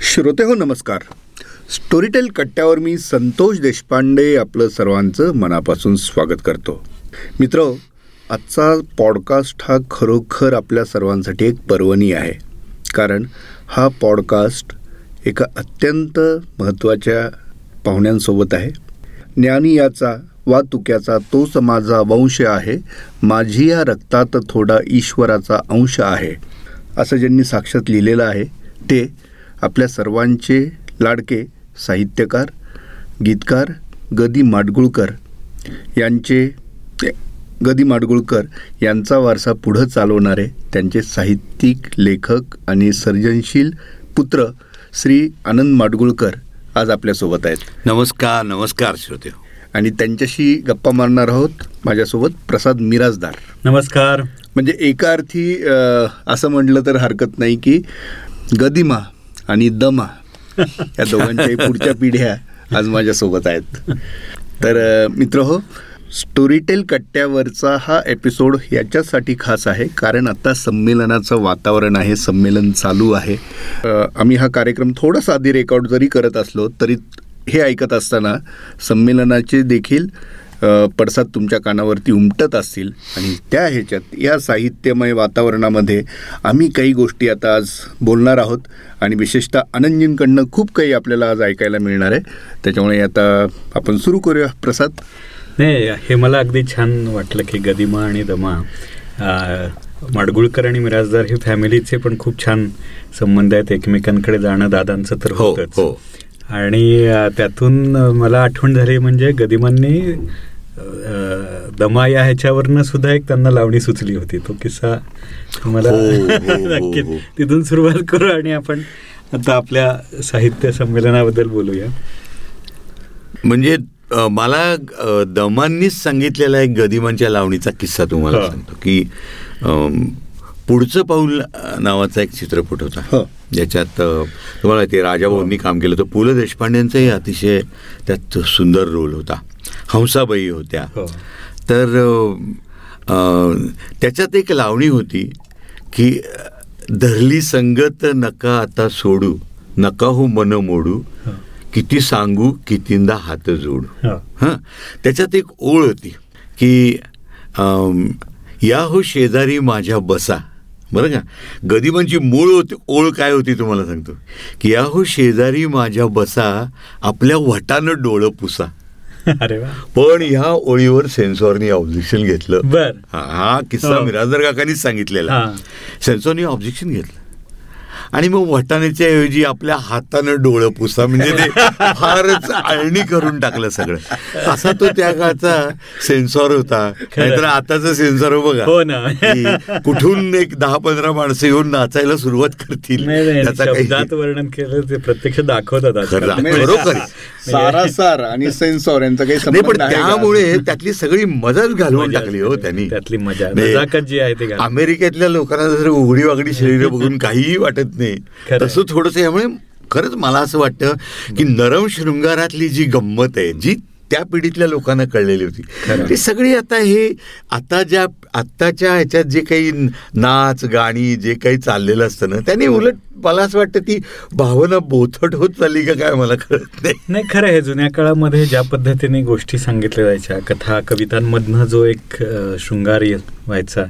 श्रोते हो नमस्कार. स्टोरीटेल कट्ट्यावर मी संतोष देशपांडे आपलं सर्वांचं मनापासून स्वागत करतो. मित्र आजचा पॉडकास्ट हा खरोखर आपल्या सर्वांसाठी एक पर्वणी आहे. कारण हा पॉडकास्ट एका अत्यंत महत्त्वाच्या पाहुण्यांसोबत आहे. ज्ञानी याचा वा तुक्याचा तोच माझा वंश आहे. माझी या रक्तात थोडा ईश्वराचा अंश आहे. असं ज्यांनी साक्षात लिहिलेलं आहे ते आपल्या सर्वांचे लाडके साहित्यकार गीतकार गदी माडगुळकर यांचे गदी माडगुळकर यांचा वारसा पुढं चालवणारे त्यांचे साहित्यिक लेखक आणि सर्जनशील पुत्र श्री आनंद माडगुळकर आज आपल्यासोबत आहेत. नमस्कार नमस्कार श्रोते. आणि त्यांच्याशी गप्पा मारणार आहोत माझ्यासोबत प्रसाद मिराजदार. नमस्कार. म्हणजे एका अर्थी असं म्हटलं तर हरकत नाही की गदिमा आणि दमा या दोघांच्याही पुढच्या पिढ्या आज माझ्यासोबत आहेत. तर मित्र हो स्टोरीटेल कट्ट्यावरचा हा एपिसोड याच्यासाठी खास आहे कारण आता संमेलनाचं वातावरण आहे संमेलन चालू आहे. आम्ही हा कार्यक्रम थोडासा आधी रेकॉर्ड जरी करत असलो तरी हे ऐकत असताना संमेलनाचे देखील पडसाद तुमच्या कानावरती उमटत असतील आणि त्या ह्याच्यात या साहित्यमय वातावरणामध्ये आम्ही काही गोष्टी आता आज बोलणार आहोत आणि विशेषतः आनंदजींकडनं खूप काही आपल्याला आज ऐकायला मिळणार आहे. त्याच्यामुळे आता आपण सुरू करूया. प्रसाद? नाही हे मला अगदी छान वाटलं की गदिमा आणि दमा माडगुळकर आणि मिराजदार हे फॅमिलीचे पण खूप छान संबंध आहेत. एकमेकांकडे जाणं दादांचं तर हो हो. आणि त्यातून मला आठवण झाली म्हणजे गदिमांनी दमा या ह्याच्यावरनं सुद्धा एक त्यांना लावणी सुचली होती. तो किस्सा मला हो, हो, हो, नक्कीच तिथून सुरुवात करू आणि आपण आता आपल्या साहित्य संमेलनाबद्दल बोलूया. म्हणजे मला दमांनीच सांगितलेला एक गदिमांच्या लावणीचा किस्सा तुम्हाला सांगतो की पुढचं पाऊल नावाचा एक चित्रपट होता. ज्याच्यात तुम्हाला ते राजाभाऊंनी काम केलं तर पु ल देशपांडेंचाही अतिशय त्यात सुंदर रोल होता हंसाबाई होत्या हो. तर त्याच्यात एक लावणी होती की धरली संगत नका आता सोडू नका हो मन मोडू. किती सांगू कितींदा हात जोडू हो. हां त्याच्यात एक ओळ होती की या हो शेजारी माझ्या बसा बरं का? गदिमांची मूळ होती ओळ काय होती तुम्हाला सांगतो? की या हो शेजारी माझ्या बसा आपल्या वटानं डोळं पुसा. अरे पण ह्या ओळीवर सेन्सॉरनी ऑब्जेक्शन घेतलं. बर. हा किस्सा हो. मिराजदार काकांनीच सांगितलेला. सेन्सॉरनी ऑब्जेक्शन घेतलं. आणि मग वटाण्याच्या ऐवजी आपल्या हातानं डोळं पुसा म्हणजे ते फारच आळणी करून टाकलं सगळं. असा तो त्या काळचा सेन्सॉर होता. नाहीतर आताचा सेन्सॉर बघा. हो ना. कुठून एक दहा पंधरा माणसं येऊन नाचायला सुरुवात करतील त्याचा काही वर्णन केलं ते प्रत्यक्ष दाखवतात खरोखर सारासार आणि सेन्सॉर यांचा काही पण त्यामुळे त्यातली सगळी मजाच घालवून टाकली हो त्यांनी. त्यातली मजा. जी आहे ते अमेरिकेतल्या लोकांना जर उघडी वागडी शरीर बघून काहीही वाटत नाही. तसं थोडस यामुळे खरंच मला असं वाटतं की नरम शृंगारातली जी गंमत आहे जी त्या पिढीतल्या लोकांना कळलेली होती ती सगळी आता हे आता ज्या आत्ताच्या ह्याच्यात जे काही नाच गाणी जे काही चाललेलं असतं ना त्याने उलट मला असं वाटतं ती भावना बोथट होत चालली का काय मला कळत नाही. नाही खरं आहे. जुन्या काळामध्ये ज्या पद्धतीने गोष्टी सांगितल्या जायच्या कथा कवितांमधनं जो एक शृंगार व्हायचा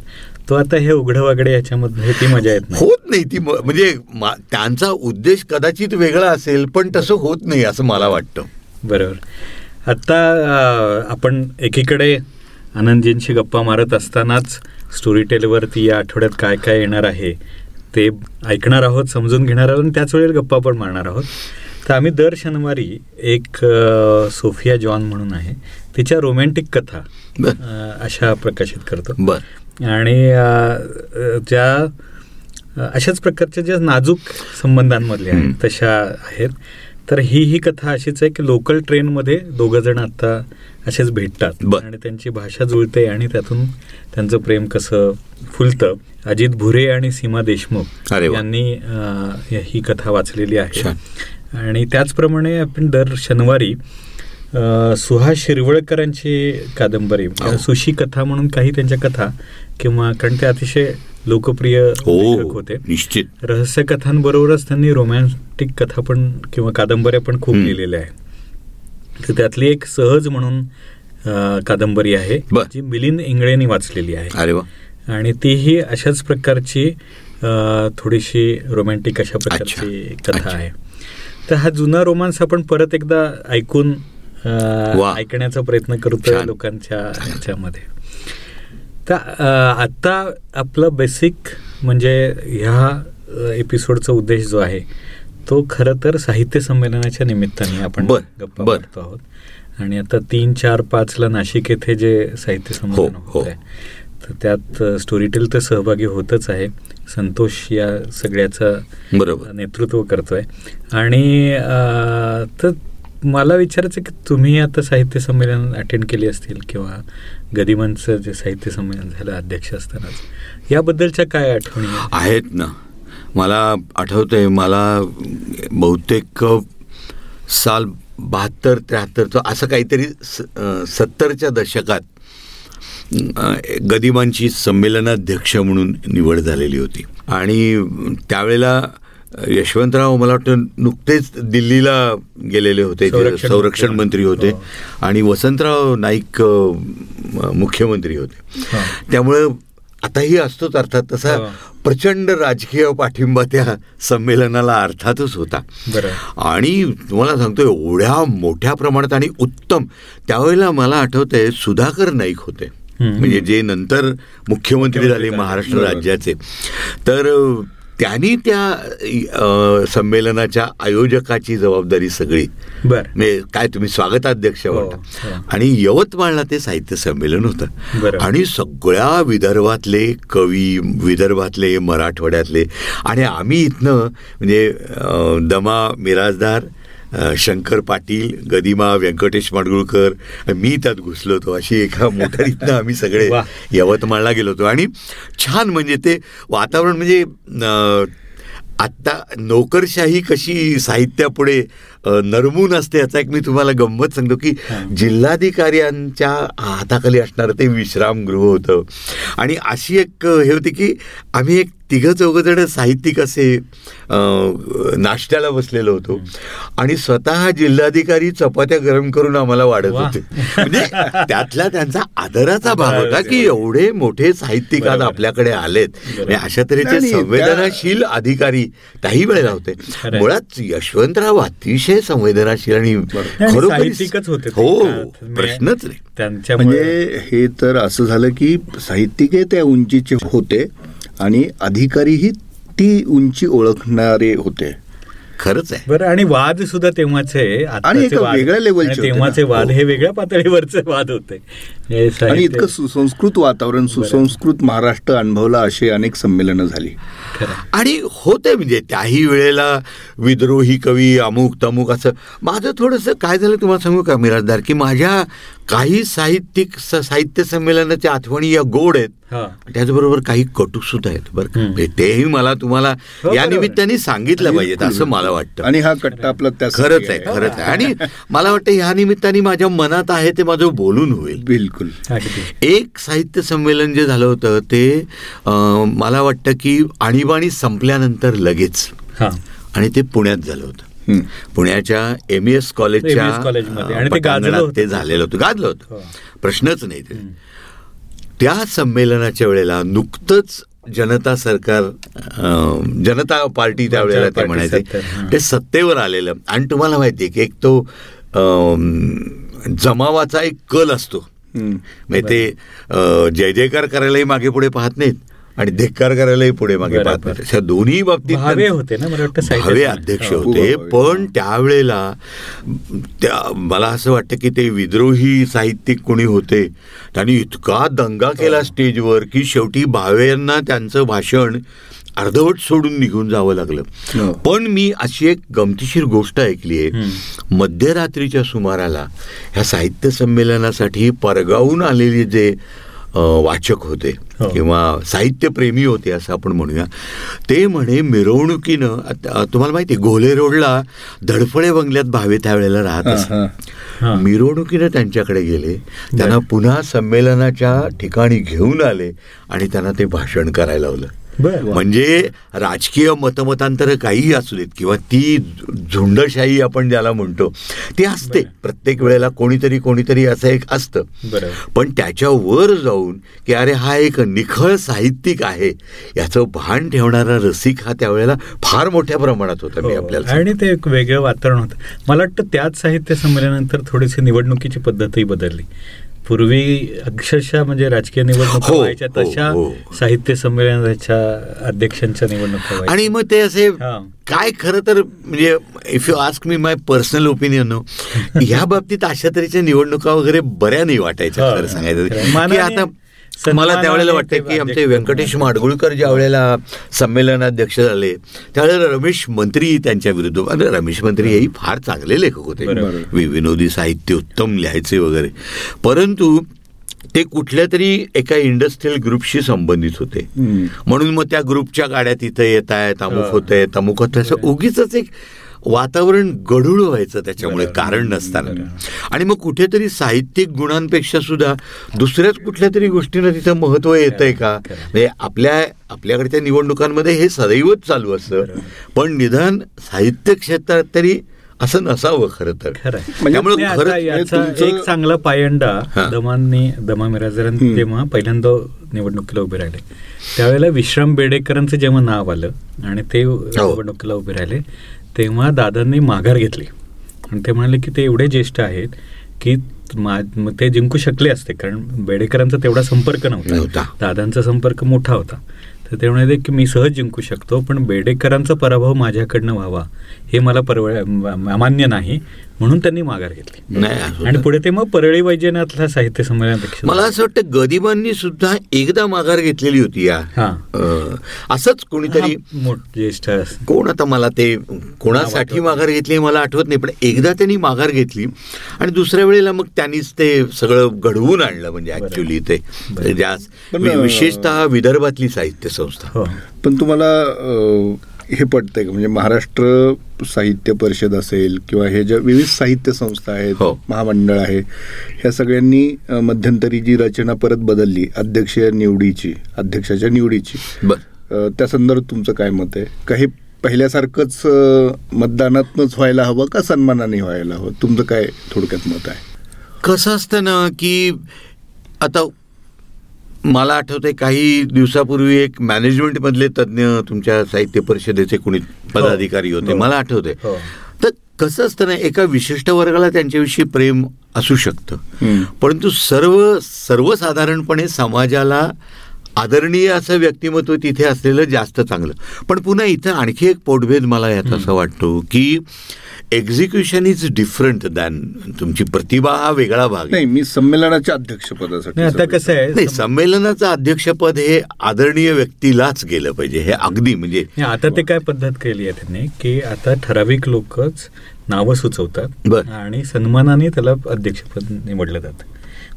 तो आता हे उघडं वागडे याच्यामध्ये ती मजा येत होत नाही ती म्हणजे त्यांचा उद्देश कदाचित वेगळा असेल पण तसं होत नाही असं मला वाटतं. बरोबर. आता आपण एकीकडे आनंदजींशी गप्पा मारत असतानाच स्टोरी टेलवरती या आठवड्यात काय काय येणार आहे ते ऐकणार आहोत समजून घेणार आहोत आणि त्याच वेळेला गप्पा पण मारणार आहोत. तर आम्ही दर शनिवारी एक सोफिया जॉन म्हणून आहे तिच्या रोमॅन्टिक कथा अशा प्रकाशित करतो. बर. आणि ज्या अशाच प्रकारच्या ज्या नाजूक संबंधांमधल्या आहेत तशा आहेत. तर ही ही कथा अशीच आहे की लोकल ट्रेनमध्ये दोघं जण आता असेच भेटतात. आणि त्यांची भाषा जुळते आणि त्यातून त्यांचं प्रेम कसं फुलतं. अजित भुरे आणि सीमा देशमुख यांनी ही कथा वाचलेली आहे. आणि त्याचप्रमाणे आपण दर शनिवारी सुहास शिरवळकरांची कादंबरी हो. सुशी कथा म्हणून काही त्यांच्या कथा किंवा कारण ते अतिशय लोकप्रिय हो होते निश्चित रहस्य कथांबरोबरच त्यांनी रोमॅन्टिक कथा पण किंवा कादंबऱ्या पण खूप. लिहिलेल्या आहे तर त्यातली एक सहज म्हणून कादंबरी आहे. जी मिलिंद इंगळेनी वाचलेली आहे अरे वा आणि तीही अशाच प्रकारची थोडीशी रोमॅन्टिक अशा प्रकारची. कथा. आहे तर हा जुना रोमांस आपण परत एकदा ऐकून. ऐकण्याचा प्रयत्न करतोय. लोकांच्या ह्याच्यामध्ये तर अ, आता आपलं बेसिक म्हणजे ह्या एपिसोडचा उद्देश जो आहे तो खरं तर साहित्य संमेलनाच्या निमित्ताने आपण गप्पा. मारतो आहोत आणि आता तीन चार पाचला नाशिक येथे जे साहित्य संमेलन हो, होत हो. आहे तर त्यात स्टोरीटेल तर सहभागी होतच आहे संतोष या सगळ्याचं बरोबर नेतृत्व करतोय आणि तर मला विचारायचं की तुम्ही आता साहित्य संमेलन अटेंड केली असतील किंवा गदिमांचं जे साहित्य संमेलन झालं अध्यक्ष असतानाच याबद्दलच्या काय आठवणी आहेत? ना मला आठवतंय मला बहुतेक साल बहात्तर त्र्याहत्तरचं असं काहीतरी स- सत्तरच्या दशकात गदिमांची संमेलनाध्यक्ष म्हणून निवड झालेली होती आणि त्यावेळेला यशवंतराव मला वाटतं नुकतेच दिल्लीला गेलेले होते संरक्षण मंत्री होते हो. आणि वसंतराव नाईक मुख्यमंत्री होते. त्यामुळं आताही असतोच अर्थात तसा. प्रचंड राजकीय पाठिंबा त्या संमेलनाला अर्थातच होता आणि तुम्हाला सांगतो एवढ्या मोठ्या प्रमाणात आणि उत्तम त्यावेळेला मला आठवतंय सुधाकर नाईक होते. म्हणजे जे नंतर मुख्यमंत्री झाले. महाराष्ट्र. राज्याचे तर त्यांनी त्या संमेलनाच्या आयोजकाची जबाबदारी सगळी बर काय तुम्ही स्वागताध्यक्ष हो, म्हणता हो. आणि यवतमाळला ते साहित्य संमेलन होतं. आणि सगळ्या विदर्भातले कवी विदर्भातले मराठवाड्यातले आणि आम्ही इथनं म्हणजे दमा मिराजदार शंकर पाटील गदिमा व्यंकटेश माडगुळकर मी त्यात घुसलो होतो. अशी एका मोटारीतनं आम्ही सगळे. यवतमाळला गेलो होतो. आणि छान म्हणजे ते वातावरण म्हणजे आत्ता नोकरशाही कशी साहित्यापुढे नरमून असते याचा एक मी तुम्हाला गंमत सांगतो की जिल्हाधिकाऱ्यांच्या हाताखाली असणारं ते विश्रामगृह होतं. आणि अशी एक हे होती की आम्ही एक तिघं चौघं जण साहित्यिक असे नाश्त्याला बसलेलो होतो आणि स्वतः जिल्हाधिकारी चपात्या गरम करून आम्हाला वाढत. होते म्हणजे त्यातला त्यांचा आदराचा भाग होता. की एवढे मोठे साहित्यिक आज. आपल्याकडे आलेत म्हणजे अशा तऱ्हेचे आणि संवेदनाशील अधिकारी त्याही वेळेला होते. मुळात यशवंतराव अतिशय संवेदनाशील आणि आणि साहित्यिकच होते ते. हो म्हणजे प्रश्नच नाही त्यांच्यामुळे म्हणजे हे तर असं झालं की साहित्यिक त्या उंचीचे होते आणि अधिकारीही ती उंची ओळखणारे होते खरंच आहे बरं आणि वाद सुद्धा तेव्हाचे आणि वेगळ्या लेवलचे तेव्हाचे. वाद हो. हे वेगळ्या पातळीवरचे वाद होते आणि इतकं सुसंस्कृत वातावरण सुसंस्कृत महाराष्ट्र अनुभवला अशी अनेक संमेलनं झाली. आणि होते म्हणजे त्याही वेळेला विद्रोही कवी अमुक तमुक असं. माझं थोडंसं काय झालं तुम्हाला सांगू का मिराजदार की माझ्या काही साहित्यिक साहित्य संमेलनाच्या आठवणी या गोड आहेत. हा. त्याचबरोबर काही कटू सुद्धा आहेत बरं तेही मला तुम्हाला हो, या बरोबर. निमित्ताने सांगितलं पाहिजेत असं मला वाटतं. आणि हा कट्टा आपला त्या खरंच आहे खरंच आहे. आणि मला वाटतं ह्या निमित्ताने माझ्या मनात आहे ते माझं बोलून होईल. बिलकुल. अगदी एक साहित्य संमेलन जे झालं होतं ते मला वाटतं की आणीबाणी संपल्यानंतर लगेच. हा. आणि ते पुण्यात झालं होतं. पुण्याच्या एम एस कॉलेजच्या ते गाजलं पटांगणात होतं. ते झालेलं होतं. गाजलं हो. होतं प्रश्नच नाही ते. त्या संमेलनाच्या वेळेला नुकतंच जनता सरकार जनता पार्टी त्यावेळेला ते म्हणायचे हां. ते सत्तेवर आलेलं. आणि तुम्हाला माहिती आहे की एक तो जमावाचा एक कल असतो. ते जय जयकार करायलाही मागे पुढे पाहत नाहीत. आणि धिक्कार करायलाही पुढे मागे पाहत अशा दोन्ही बाबतीत भावे होते ना मला वाटतं भावे संमेलन. अध्यक्ष हो. होते. पण त्यावेळेला त्या मला असं वाटतं की ते विद्रोही साहित्यिक कोणी होते त्यांनी इतका दंगा केला स्टेजवर की शेवटी भावे यांना त्यांचं भाषण अर्धवट सोडून निघून जावं लागलं हो. पण मी अशी एक गमतीशीर गोष्ट ऐकली आहे मध्यरात्रीच्या सुमाराला ह्या साहित्य संमेलनासाठी परगावून आलेले जे वाचक होते हो. किंवा साहित्यप्रेमी होते असं आपण म्हणूया. ते म्हणे मिरवणुकीनं तुम्हाला माहिती आहे गोले रोडला धडफळे बंगल्यात भावे त्यावेळेला राहत असत. मिरवणुकीनं त्यांच्याकडे गेले त्यांना पुन्हा संमेलनाच्या ठिकाणी घेऊन आले आणि त्यांना ते भाषण करायला लावलं. म्हणजे राजकीय मतमतांतर काहीही असू देत किंवा ती झुंडशाही आपण ज्याला म्हणतो ती असते. प्रत्येक वेळेला कोणीतरी कोणीतरी असं एक असतं. पण त्याच्यावर जाऊन की अरे हा एक निखळ साहित्यिक आहे याचं भान ठेवणारा रसिक हा त्यावेळेला फार मोठ्या प्रमाणात होता मी हो. आपल्याला आणि ते एक वेगळं वातावरण होतं. मला वाटतं त्याच साहित्य संमेलनानंतर थोडीशी निवडणुकीची पद्धतही बदलली. पूर्वी अक्षरशः म्हणजे राजकीय निवडणुका हो, व्हायच्या हो, तशा हो. साहित्य संमेलनाच्या अध्यक्षांच्या निवडणुका. आणि मग ते असे. काय खरं तर म्हणजे if you ask me my personal opinion ह्या बाबतीत अशा तऱ्हेच्या निवडणुका वगैरे बऱ्या नाही वाटायच्या खरं सांगायचं आता मला त्यावेळेला वाटतं की आमचे व्यंकटेश माडगुळकर ज्या वेळेला संमेलनाध्यक्ष झाले त्यावेळेला रमेश मंत्री त्यांच्या विरुद्ध आणि रमेश मंत्री हेही फार चांगले लेखक होते. विनोदी साहित्य उत्तम लिहायचे वगैरे. परंतु ते कुठल्या तरी एका इंडस्ट्रियल ग्रुपशी संबंधित होते. म्हणून मग त्या ग्रुपच्या गाड्या तिथे येत आहेत अमुक. होत आहेत अमुक होत असं उगीच एक वातावरण गढूळ व्हायचं त्याच्यामुळे. कारण नसताना. आणि मग कुठेतरी साहित्यिक गुणांपेक्षा सुद्धा दुसऱ्याच कुठल्या तरी गोष्टीनं तिथं महत्त्व येत आहे का. म्हणजे आपल्या आपल्याकडच्या निवडणुकांमध्ये हे सदैवच चालू असतं. पण निदान साहित्य क्षेत्रात तरी असं नसावं खरं तर खरं आहे. म्हणजे त्यामुळे एक चांगला पायंडा हा. दमांनी दमा मिराजरांनी. जेव्हा पहिल्यांदा निवडणुकीला उभे राहिले त्यावेळेला विश्राम बेडेकरांचं जेव्हा नाव आलं आणि ते निवडणुकीला उभे राहिले तेव्हा दादांनी माघार घेतली. आणि ते म्हणाले की ते एवढे ज्येष्ठ आहेत की मा- ते जिंकू शकले असते कारण बेडेकरांचा तेवढा संपर्क नव्हता. दादांचा संपर्क मोठा होता. तर ते म्हणाले की मी सहज जिंकू शकतो पण बेडेकरांचा पराभव माझ्याकडनं व्हावा. हे मला परवड मान्य नाही. म्हणून त्यांनी माघार घेतली. नाही आणि पुढे ते मग परळी वैजनाथला साहित्य संमेलनापेक्षा मला असं वाटतं गदिमांनी सुद्धा एकदा माघार घेतलेली होती या. हा. असंच कोणीतरी मोठ ज्येष्ठ कोण आता मला ते कोणासाठी माघार घेतली मला आठवत नाही पण एकदा त्यांनी माघार घेतली आणि दुसऱ्या वेळेला मग त्यांनीच ते सगळं घडवून आणलं म्हणजे. ऍक्च्युली ते अं, विशेषतः विदर्भातली साहित्य संस्था. हो. पण तुम्हाला हे पडतंय का? म्हणजे महाराष्ट्र साहित्य परिषद असेल किंवा हे ज्या विविध साहित्य संस्था आहेत हो. महामंडळ आहे ह्या सगळ्यांनी मध्यंतरी जी रचना परत बदलली अध्यक्षीय निवडीची अध्यक्षाच्या निवडीची त्या संदर्भात तुमचं काय मत आहे? का हे पहिल्यासारखंच मतदानातनच व्हायला हवं का सन्मानाने व्हायला हवं? तुमचं काय थोडक्यात मत आहे? कसं असतं ना की आता मला आठवतंय काही दिवसापूर्वी एक मॅनेजमेंटमधले तज्ज्ञ तुमच्या साहित्य परिषदेचे कोणी पदाधिकारी होते हो. मला आठवतंय हो. तर कसं असतं ना एका विशिष्ट वर्गाला त्यांच्याविषयी प्रेम असू शकतं. परंतु सर्व सर्वसाधारणपणे समाजाला आदरणीय असं व्यक्तिमत्व तिथे असलेलं जास्त चांगलं पण पुन्हा इथं आणखी एक पोटभेद मला यात असं वाटतो की एक्झिक्युशन इज डिफरंट दॅन तुमची प्रतिभा हा वेगळा भाग नाही मी संमेलनाच्या अध्यक्षपदासाठी नाही आता कसं नाही आहे संमेलनाचं अध्यक्षपद हे आदरणीय व्यक्तीलाच गेलं पाहिजे हे अगदी म्हणजे नाही, आता ते काय पद्धत केली आहे त्यांनी की आता ठराविक लोकच नावं सुचवतात बरं. आणि सन्मानाने त्याला अध्यक्षपद निवडलं जातं.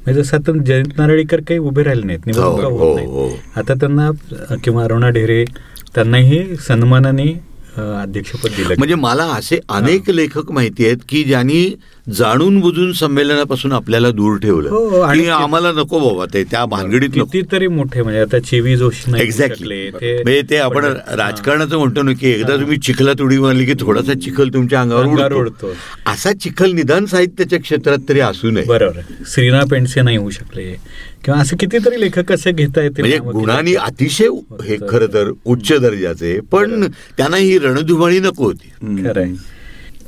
म्हणजे जसं आता जयंत नारळीकर काही उभे राहिले नाहीत निवडणुका हो, होत हो, नाहीत. आता त्यांना किंवा अरुणा ढेरे त्यांनाही सन्मानाने अध्यक्षपद दिलं म्हणजे मला असे अनेक लेखक माहिती आहेत की ज्यांनी जाणून बुजून संमेलनापासून आपल्याला दूर हो, ठेवलं आणि की ते- आम्हाला नको बाबा ते त्या भानगडीत कितीतरी मोठे म्हणजे आता चेवी जोशी नाही एक्झॅक्टली म्हणजे ते आपण पण- राजकारणाचं म्हणतो ना की एकदा तुम्ही चिखलात उडी मारली की थोडासा चिखल तुमच्या अंगावर उडतो. असा चिखल निदान साहित्याच्या क्षेत्रात तरी असू नये. बरोबर. श्रीना पेंडसे नाही होऊ शकले. किंवा असे कितीतरी लेखक असे घेता येतील म्हणजे गुणांनी अतिशय हे खरं तर उच्च दर्जाचे पण त्यांना ही रणधुमाळी नको होती.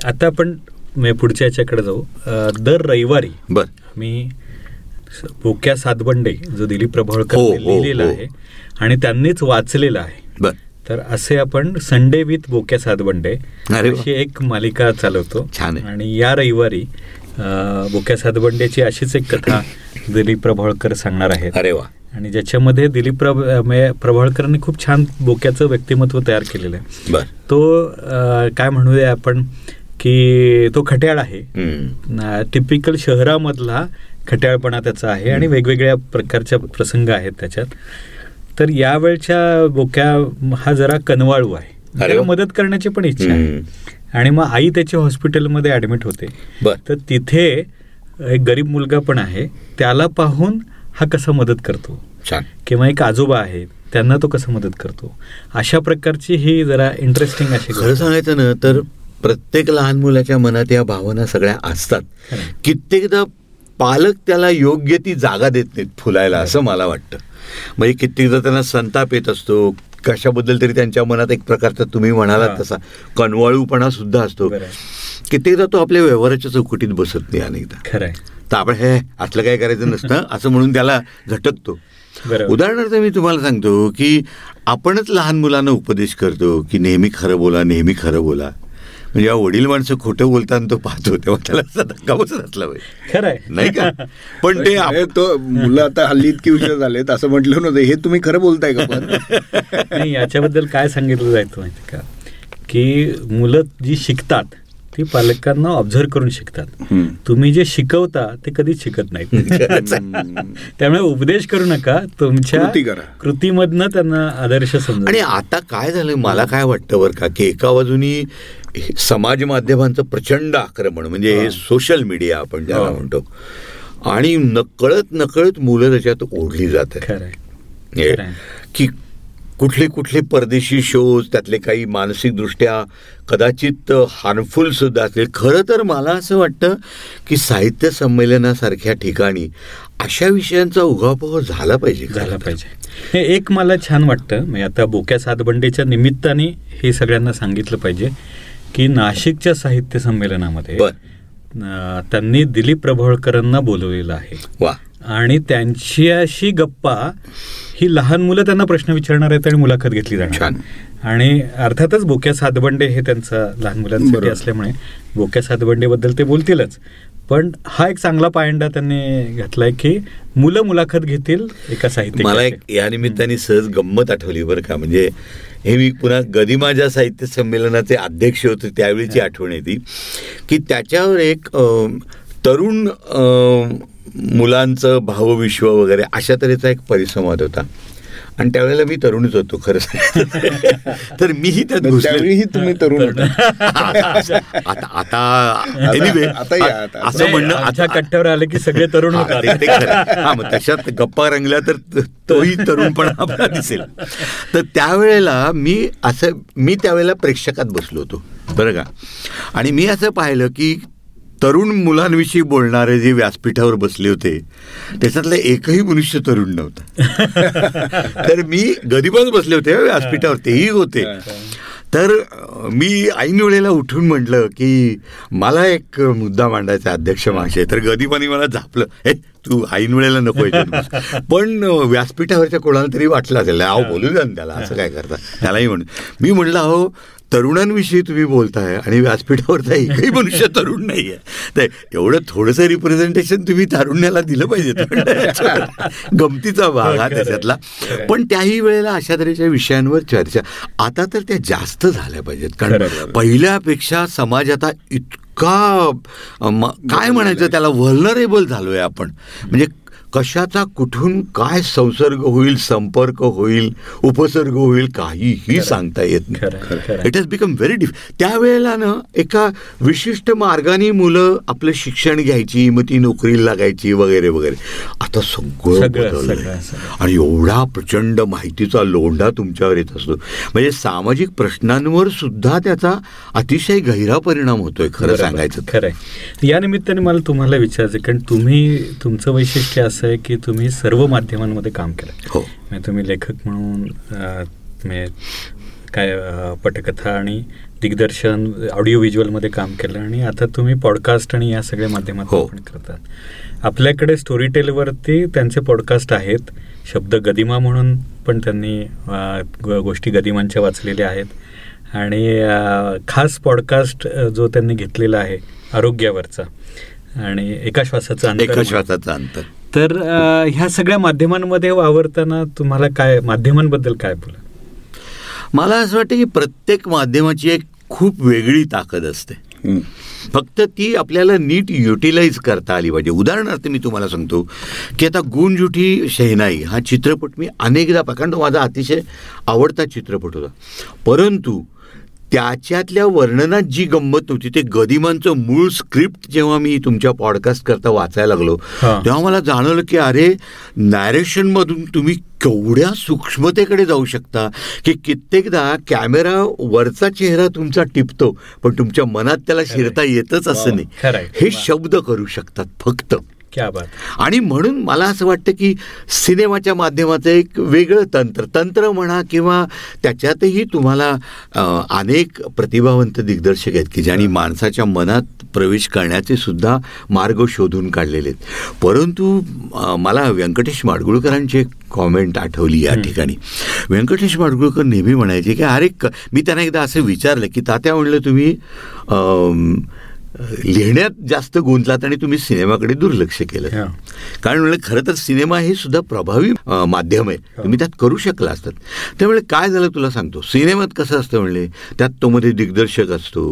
आता आपण म्हणजे पुढच्या याच्याकडे जाऊ. दर रविवारी बर. मी बोक्या सातबंडे जो दिलीप प्रभावळकर हो, हो, लिहिलेला हो. आहे आणि त्यांनीच वाचलेला आहे. बर. तर असे आपण संडे विथ बोक्या सातबंडे. अशी एक मालिका चालवतो. छान आहे. आणि या रविवारी बोक्या सातबंडेची अशीच एक कथा दिलीप प्रभावळकर सांगणार आहेत. अरे वा. आणि ज्याच्यामध्ये दिलीप प्रभ प्रभावळकरांनी खूप छान बोक्याचं व्यक्तिमत्व तयार केलेलं आहे. बर. तो काय म्हणूया आपण? की तो खट्याळ आहे. टिपिकल शहरामधला खट्याळपणा त्याचा आहे आणि वेगवेगळ्या प्रकारच्या प्रसंग आहेत त्याच्यात. तर यावेळच्या बोक्या हा जरा कनवाळू आहे. त्याला. मदत करण्याची पण इच्छा आहे. आणि मग आई त्याची हॉस्पिटलमध्ये ॲडमिट होते. तर तिथे एक गरीब मुलगा पण आहे. त्याला पाहून हा कसा मदत करतो. छान. किंवा एक आजोबा आहे त्यांना तो कसा मदत करतो. अशा प्रकारची ही जरा इंटरेस्टिंग अशी खरं सांगायचं ना तर प्रत्येक लहान मुलाच्या मनात या भावना सगळ्या असतात. कित्येकदा पालक त्याला योग्य ती जागा देत नाहीत फुलायला असं मला वाटतं. म्हणजे कित्येकदा त्यांना संताप येत असतो. कशाबद्दल तरी त्यांच्या मनात एक प्रकारचा तुम्ही म्हणालात. तसा कनवाळूपणा सुद्धा असतो. कित्येकदा तो आपल्या व्यवहाराच्या चौकटीत बसत नाही अनेकदा. खरं तर आपण हे असलं काय करायचं नसतं? असं म्हणून त्याला झटकतो. उदाहरणार्थ मी तुम्हाला सांगतो की आपणच लहान मुलांना उपदेश करतो की नेहमी खरं बोला नेहमी खरं बोला. म्हणजे या वडील माणसं खोटं बोलताना तो पाहतो तेव्हा त्याला असा धक्का बसत असला पाहिजे खरं आहे नाही का? पण ते तो मुलं आता हल्ली इतकी हुशार झालेत असं म्हटलं नव्हतं. हे तुम्ही खरं बोलताय का पण? नाही याच्याबद्दल काय सांगितलं जायचं माहिती का? की मुलं जी शिकतात ती पालकांना ऑब्झर्व करून शिकतात. तुम्ही जे शिकवता ते कधीच शिकत नाहीत त्यामुळे उपदेश करू नका तुमच्या कृती करा. कृतीमधनं त्यांना आदर्श समजा आणि आता काय झालं मला काय वाटतं बरं का की एका बाजूनी समाज माध्यमांचं प्रचंड आक्रमण म्हणजे हे सोशल मीडिया आपण ज्याला. म्हणतो आणि नकळत नकळत मुलं त्याच्यात ओढली जात. की कुठले कुठले परदेशी शोज त्यातले काही मानसिकदृष्ट्या कदाचित हार्मफुल सुद्धा असतील. खरं तर मला असं वाटतं की साहित्य संमेलनासारख्या ठिकाणी अशा विषयांचा उघापोह झाला पाहिजे. झाला. पाहिजे. हे एक मला छान वाटतं. म्हणजे आता बोक्या सातबंडीच्या निमित्ताने हे सगळ्यांना सांगितलं पाहिजे की नाशिकच्या साहित्य संमेलनामध्ये त्यांनी दिलीप प्रभावळकरांना बोलवलेलं आहे. वा. आणि त्यांची अशी गप्पा ही लहान मुलं त्यांना प्रश्न विचारणार आहेत आणि मुलाखत घेतली जाणार छान. आणि अर्थातच बोक्या सातबंडे हे त्यांचा लहान मुलांसाठी. असल्यामुळे बोक्या सातबंडेबद्दल ते बोलतीलच. पण हा एक चांगला पायंडा त्यांनी घातलाय की मुलं मुलाखत घेतील एका साहित्य मला एक या निमित्ताने सहज गंमत आठवली बरं का. म्हणजे हे मी पुन्हा गदिमाजा साहित्य संमेलनाचे अध्यक्ष होते त्यावेळीची आठवण येते की त्याच्यावर एक तरुण मुलांचं भावविश्व वगैरे अशा तऱ्हेचा एक परिसंवाद होता. आणि त्यावेळेला मी तरुणच होतो खरं सांगायचं. तर मीही त्यात घुसले. त्यावेळीही तुम्ही तरुण होता. आता आता एनिवे आता या, आता. असं म्हणणं आता- कट्ट्यावर आले की सगळे तरुण हा, होतात. हा, मग तशात गप्पा रंगल्या तर त- तोही तरुणपणा आपला दिसेल. तर त्यावेळेला मी असं मी त्यावेळेला प्रेक्षकात बसलो होतो. बरं का? आणि मी असं पाहिलं की तरुण मुलांविषयी बोलणारे जे व्यासपीठावर बसले होते त्याच्यातलं एकही मनुष्य तरुण नव्हता. तर मी गरीबच बसले होते व्यासपीठावर तेही होते. तर मी ऐन वेळेला उठून म्हटलं की मला एक मुद्दा मांडायचा अध्यक्ष महाशय तर गदीपानी मला झापलं. हे तू ऐन वेळेला नको याच्यात बस." पण व्यासपीठावरच्या कोणाला तरी वाटलं असेल अहो बोलू द्या त्याला असं काय करता? त्यालाही म्हणून मी म्हटलं अहो तरुणांविषयी तुम्ही बोलताय आणि व्यासपीठावरचा एकही मनुष्य तरुण नाहीये तर एवढं थोडंसं रिप्रेझेंटेशन तुम्ही तारुण्याला दिलं पाहिजे गमतीचा भाग हा. त्याच्यातला. पण त्याही वेळेला अशा तऱ्हेच्या विषयांवर चर्चा आता तर त्या जास्त झाल्या पाहिजेत कारण. पहिल्यापेक्षा समाज आता इतका काय म्हणायचं त्याला व्हलनरेबल झालोय आपण म्हणजे कशाचा कुठून काय संसर्ग होईल संपर्क होईल उपसर्ग होईल काहीही सांगता येत नाही. It has become very diff त्यावेळेला ना एका विशिष्ट मार्गाने मुलं आपलं शिक्षण घ्यायची मग ती नोकरीला लागायची वगैरे वगैरे आता सगळं सगळं. आणि एवढा प्रचंड माहितीचा लोंढा तुमच्यावर येत असतो म्हणजे सामाजिक प्रश्नांवर सुद्धा त्याचा अतिशय गहिरा परिणाम होतोय खरं. सांगायचं. खरंय या निमित्ताने मला तुम्हाला विचारायचं कारण तुम्ही तुमचं वैशिष्ट्य असं आहे की तुम्ही सर्व माध्यमांमध्ये काम केलं. हो. म्हणजे तुम्ही लेखक म्हणून काय पटकथा आणि दिग्दर्शन ऑडिओ व्हिज्युअलमध्ये काम केलं आणि आता तुम्ही पॉडकास्ट आणि या सगळ्या माध्यमात हो. करतात आपल्याकडे स्टोरी टेलवरती त्यांचे पॉडकास्ट आहेत. शब्द गदिमा म्हणून पण त्यांनी गोष्टी गदिमांच्या वाचलेल्या आहेत. आणि खास पॉडकास्ट जो त्यांनी घेतलेला आहे आरोग्यावरचा. आणि एका श्वासाचा अंतर एका. श्वासाचा अंतर. तर ह्या सगळ्या माध्यमांमध्ये वावरताना तुम्हाला काय माध्यमांबद्दल काय बोला मला असं वाटतं की प्रत्येक माध्यमाची एक खूप वेगळी ताकद असते. हं. फक्त ती आपल्याला नीट युटिलाइज करता आली पाहिजे. उदाहरणार्थ मी तुम्हाला सांगतो की आता गुंजुठी शहनाई हा चित्रपट मी अनेकदा कारण तो माझा अतिशय आवडता चित्रपट होता. परंतु त्याच्यातल्या वर्णनात जी गंमत नव्हती ते गदिमांचं मूळ स्क्रिप्ट जेव्हा मी तुमच्या पॉडकास्ट करता वाचायला लागलो. तेव्हा मला जाणवलं की अरे नॅरेशनमधून तुम्ही केवढ्या सूक्ष्मतेकडे जाऊ शकता की कित्येकदा कॅमेरा वरचा चेहरा तुमचा टिपतो पण तुमच्या मनात त्याला शिरता येतच असं नाही. हे शब्द करू शकतात फक्त. आणि म्हणून मला असं वाटतं की सिनेमाच्या माध्यमाचं एक वेगळं तंत्र तंत्र म्हणा किंवा त्याच्यातही तुम्हाला अनेक प्रतिभावंत दिग्दर्शक आहेत की ज्यांनी माणसाच्या मनात प्रवेश करण्याचे सुद्धा मार्ग शोधून काढलेले आहेत. परंतु मला व्यंकटेश माडगुळकरांची एक कॉमेंट आठवली या ठिकाणी. व्यंकटेश माडगुळकर नेहमी म्हणायचे की अरे मी त्यांना एकदा असं विचारलं की तात्या म्हणलं तुम्ही लिहिण्यात जास्त गुंतलात आणि तुम्ही सिनेमाकडे दुर्लक्ष केलं. कारण म्हणलं खरं तर सिनेमा हे सुद्धा प्रभावी माध्यम आहे. तुम्ही त्यात करू शकला असतात. त्यामुळे काय झालं तुला सांगतो. सिनेमात कसं असतं म्हणले त्यात तो मध्ये दिग्दर्शक असतो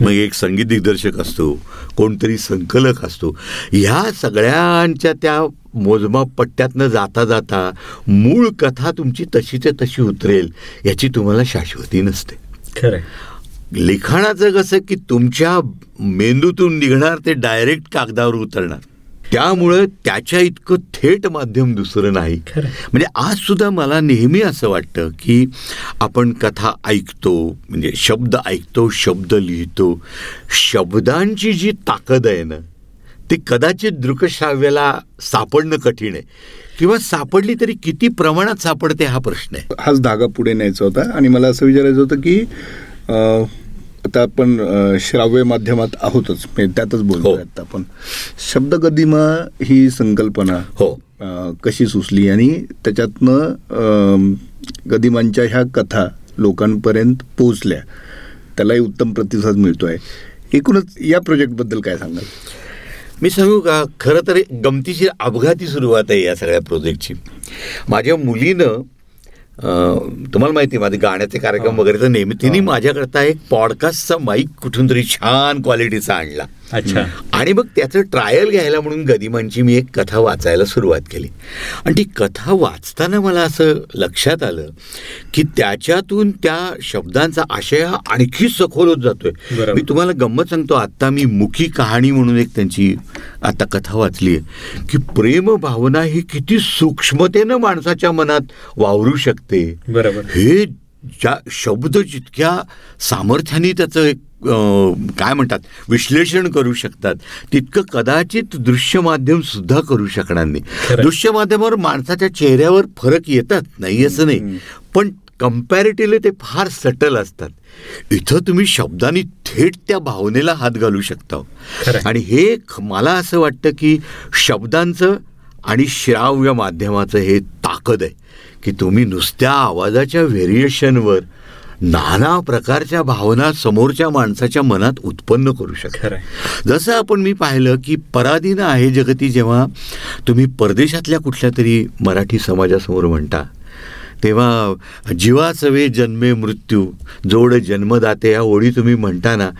मग एक संगीत दिग्दर्शक असतो कोणतरी संकलक असतो. ह्या सगळ्यांच्या त्या मोजमाप पट्ट्यातनं जाता जाता मूळ कथा तुमची तशीच्या तशी उतरेल याची तुम्हाला शाश्वती नसते. खरंय. लिखाणाचं कसं की तुमच्या मेंदूतून निघणार ते डायरेक्ट कागदावर उतरणार. त्यामुळं त्याच्या इतकं थेट माध्यम दुसरं नाही. म्हणजे आज सुद्धा मला नेहमी असं वाटतं की आपण कथा ऐकतो म्हणजे शब्द ऐकतो शब्द लिहितो शब्दांची जी ताकद आहे ना ती कदाचित दृकश्राव्याला सापडणं कठीण आहे. किंवा सापडली तरी किती प्रमाणात सापडते हा प्रश्न आहे. हाच धागा पुढे न्यायचा होता आणि मला असं विचारायचं होतं की आता आपण श्राव्य माध्यमात आहोतच. त्यातच बोलतो हो. आता आपण. शब्दगदिमा ही संकल्पना हो. कशी सुचली आणि त्याच्यातनं गदिमांच्या ह्या कथा लोकांपर्यंत पोहोचल्या त्यालाही उत्तम प्रतिसाद मिळतोय. एकूणच या प्रोजेक्टबद्दल काय सांगाल? मी सांगू का खरं तर गमतीशीर अपघाती सुरुवात आहे या सगळ्या प्रोजेक्टची. माझ्या मुलीनं तुम्हाला माहिती आहे माझे गाण्याचे कार्यक्रम वगैरे तर नेहमी तिने माझ्याकरता एक पॉडकास्टचा माईक कुठून तरी छान क्वालिटीचा आणला. अच्छा. आणि मग त्याचं ट्रायल घ्यायला म्हणून गदिमांची मी एक कथा वाचायला सुरुवात केली. आणि ती कथा वाचताना मला असं लक्षात आलं की त्याच्यातून त्या शब्दांचा आशय हा आणखी सखोल होत जातोय. मी तुम्हाला गंमत सांगतो आता मी मुखी कहाणी म्हणून एक त्यांची आता कथा वाचली आहे की प्रेम भावना ही किती सूक्ष्मतेनं माणसाच्या मनात वावरू शकते. बरोबर. हे ज्या शब्द जितक्या सामर्थ्याने त्याचं एक काय म्हणतात विश्लेषण करू शकतात तितकं कदाचित दृश्य माध्यम सुद्धा करू शकणार नाही. दृश्य माध्यमावर माणसाच्या चेहऱ्यावर फरक येतात नाही असं नाही. पण कम्पॅरेटिव्हली ते फार सटल असतात. इथं तुम्ही शब्दांनी थेट त्या भावनेला हात घालू शकता. आणि हे मला असं वाटतं की शब्दांचं आणि श्राव्य माध्यमाचं हे ताकद आहे. की तुम्ही नुसत्या आवाजाच्या व्हेरिएशनवर नाना प्रकारच्या भावना समोरच्या माणसाच्या मनात उत्पन्न करू शकता. जसं आपण मी पाहिलं की पराधीन आहे जगती जेव्हा तुम्ही परदेशातल्या कुठल्या तरी मराठी समाजासमोर म्हणता तेव्हा जीवाचवे जन्मे मृत्यू जोड जन्मदाते या ओळी तुम्ही म्हणताना